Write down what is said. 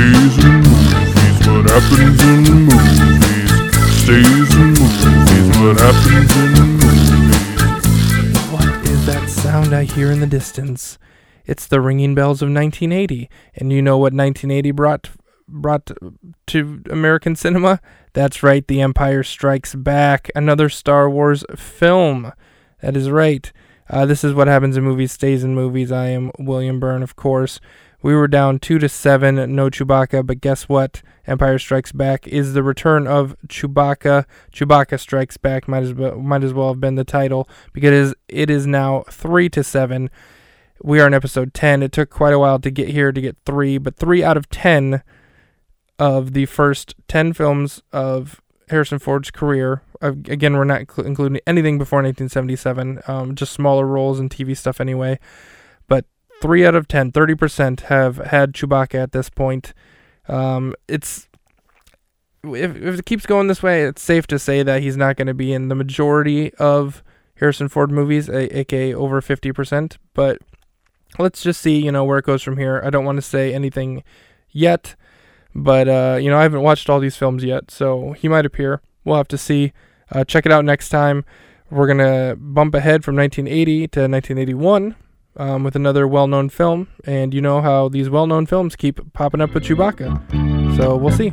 stays in movies. What happens in movies stays in movies. What happens in movies. What is that sound I hear in the distance? It's the ringing bells of 1980, and you know what 1980 brought brought to American cinema? That's right, The Empire Strikes Back, another Star Wars film. That is right. Uh, this is what happens in movies, stays in movies. I am William Byrne, of course. We were down two to seven, no Chewbacca, but guess what? Empire Strikes Back is the return of Chewbacca. Chewbacca Strikes Back might as well might as well have been the title because it is, it is now three to seven. We are in episode ten. It took quite a while to get here to get three, but three out of ten of the first ten films of Harrison Ford's career. Again, we're not cl- including anything before 1977, um, just smaller roles and TV stuff anyway. But three out of 10, 30% have had Chewbacca at this point. Um, it's if, if it keeps going this way, it's safe to say that he's not going to be in the majority of Harrison Ford movies, a- aka over 50%. But let's just see, you know, where it goes from here. I don't want to say anything yet. But uh, you know, I haven't watched all these films yet, so he might appear. We'll have to see. Uh, check it out next time. We're gonna bump ahead from 1980 to 1981 um, with another well-known film, and you know how these well-known films keep popping up with Chewbacca. So we'll see.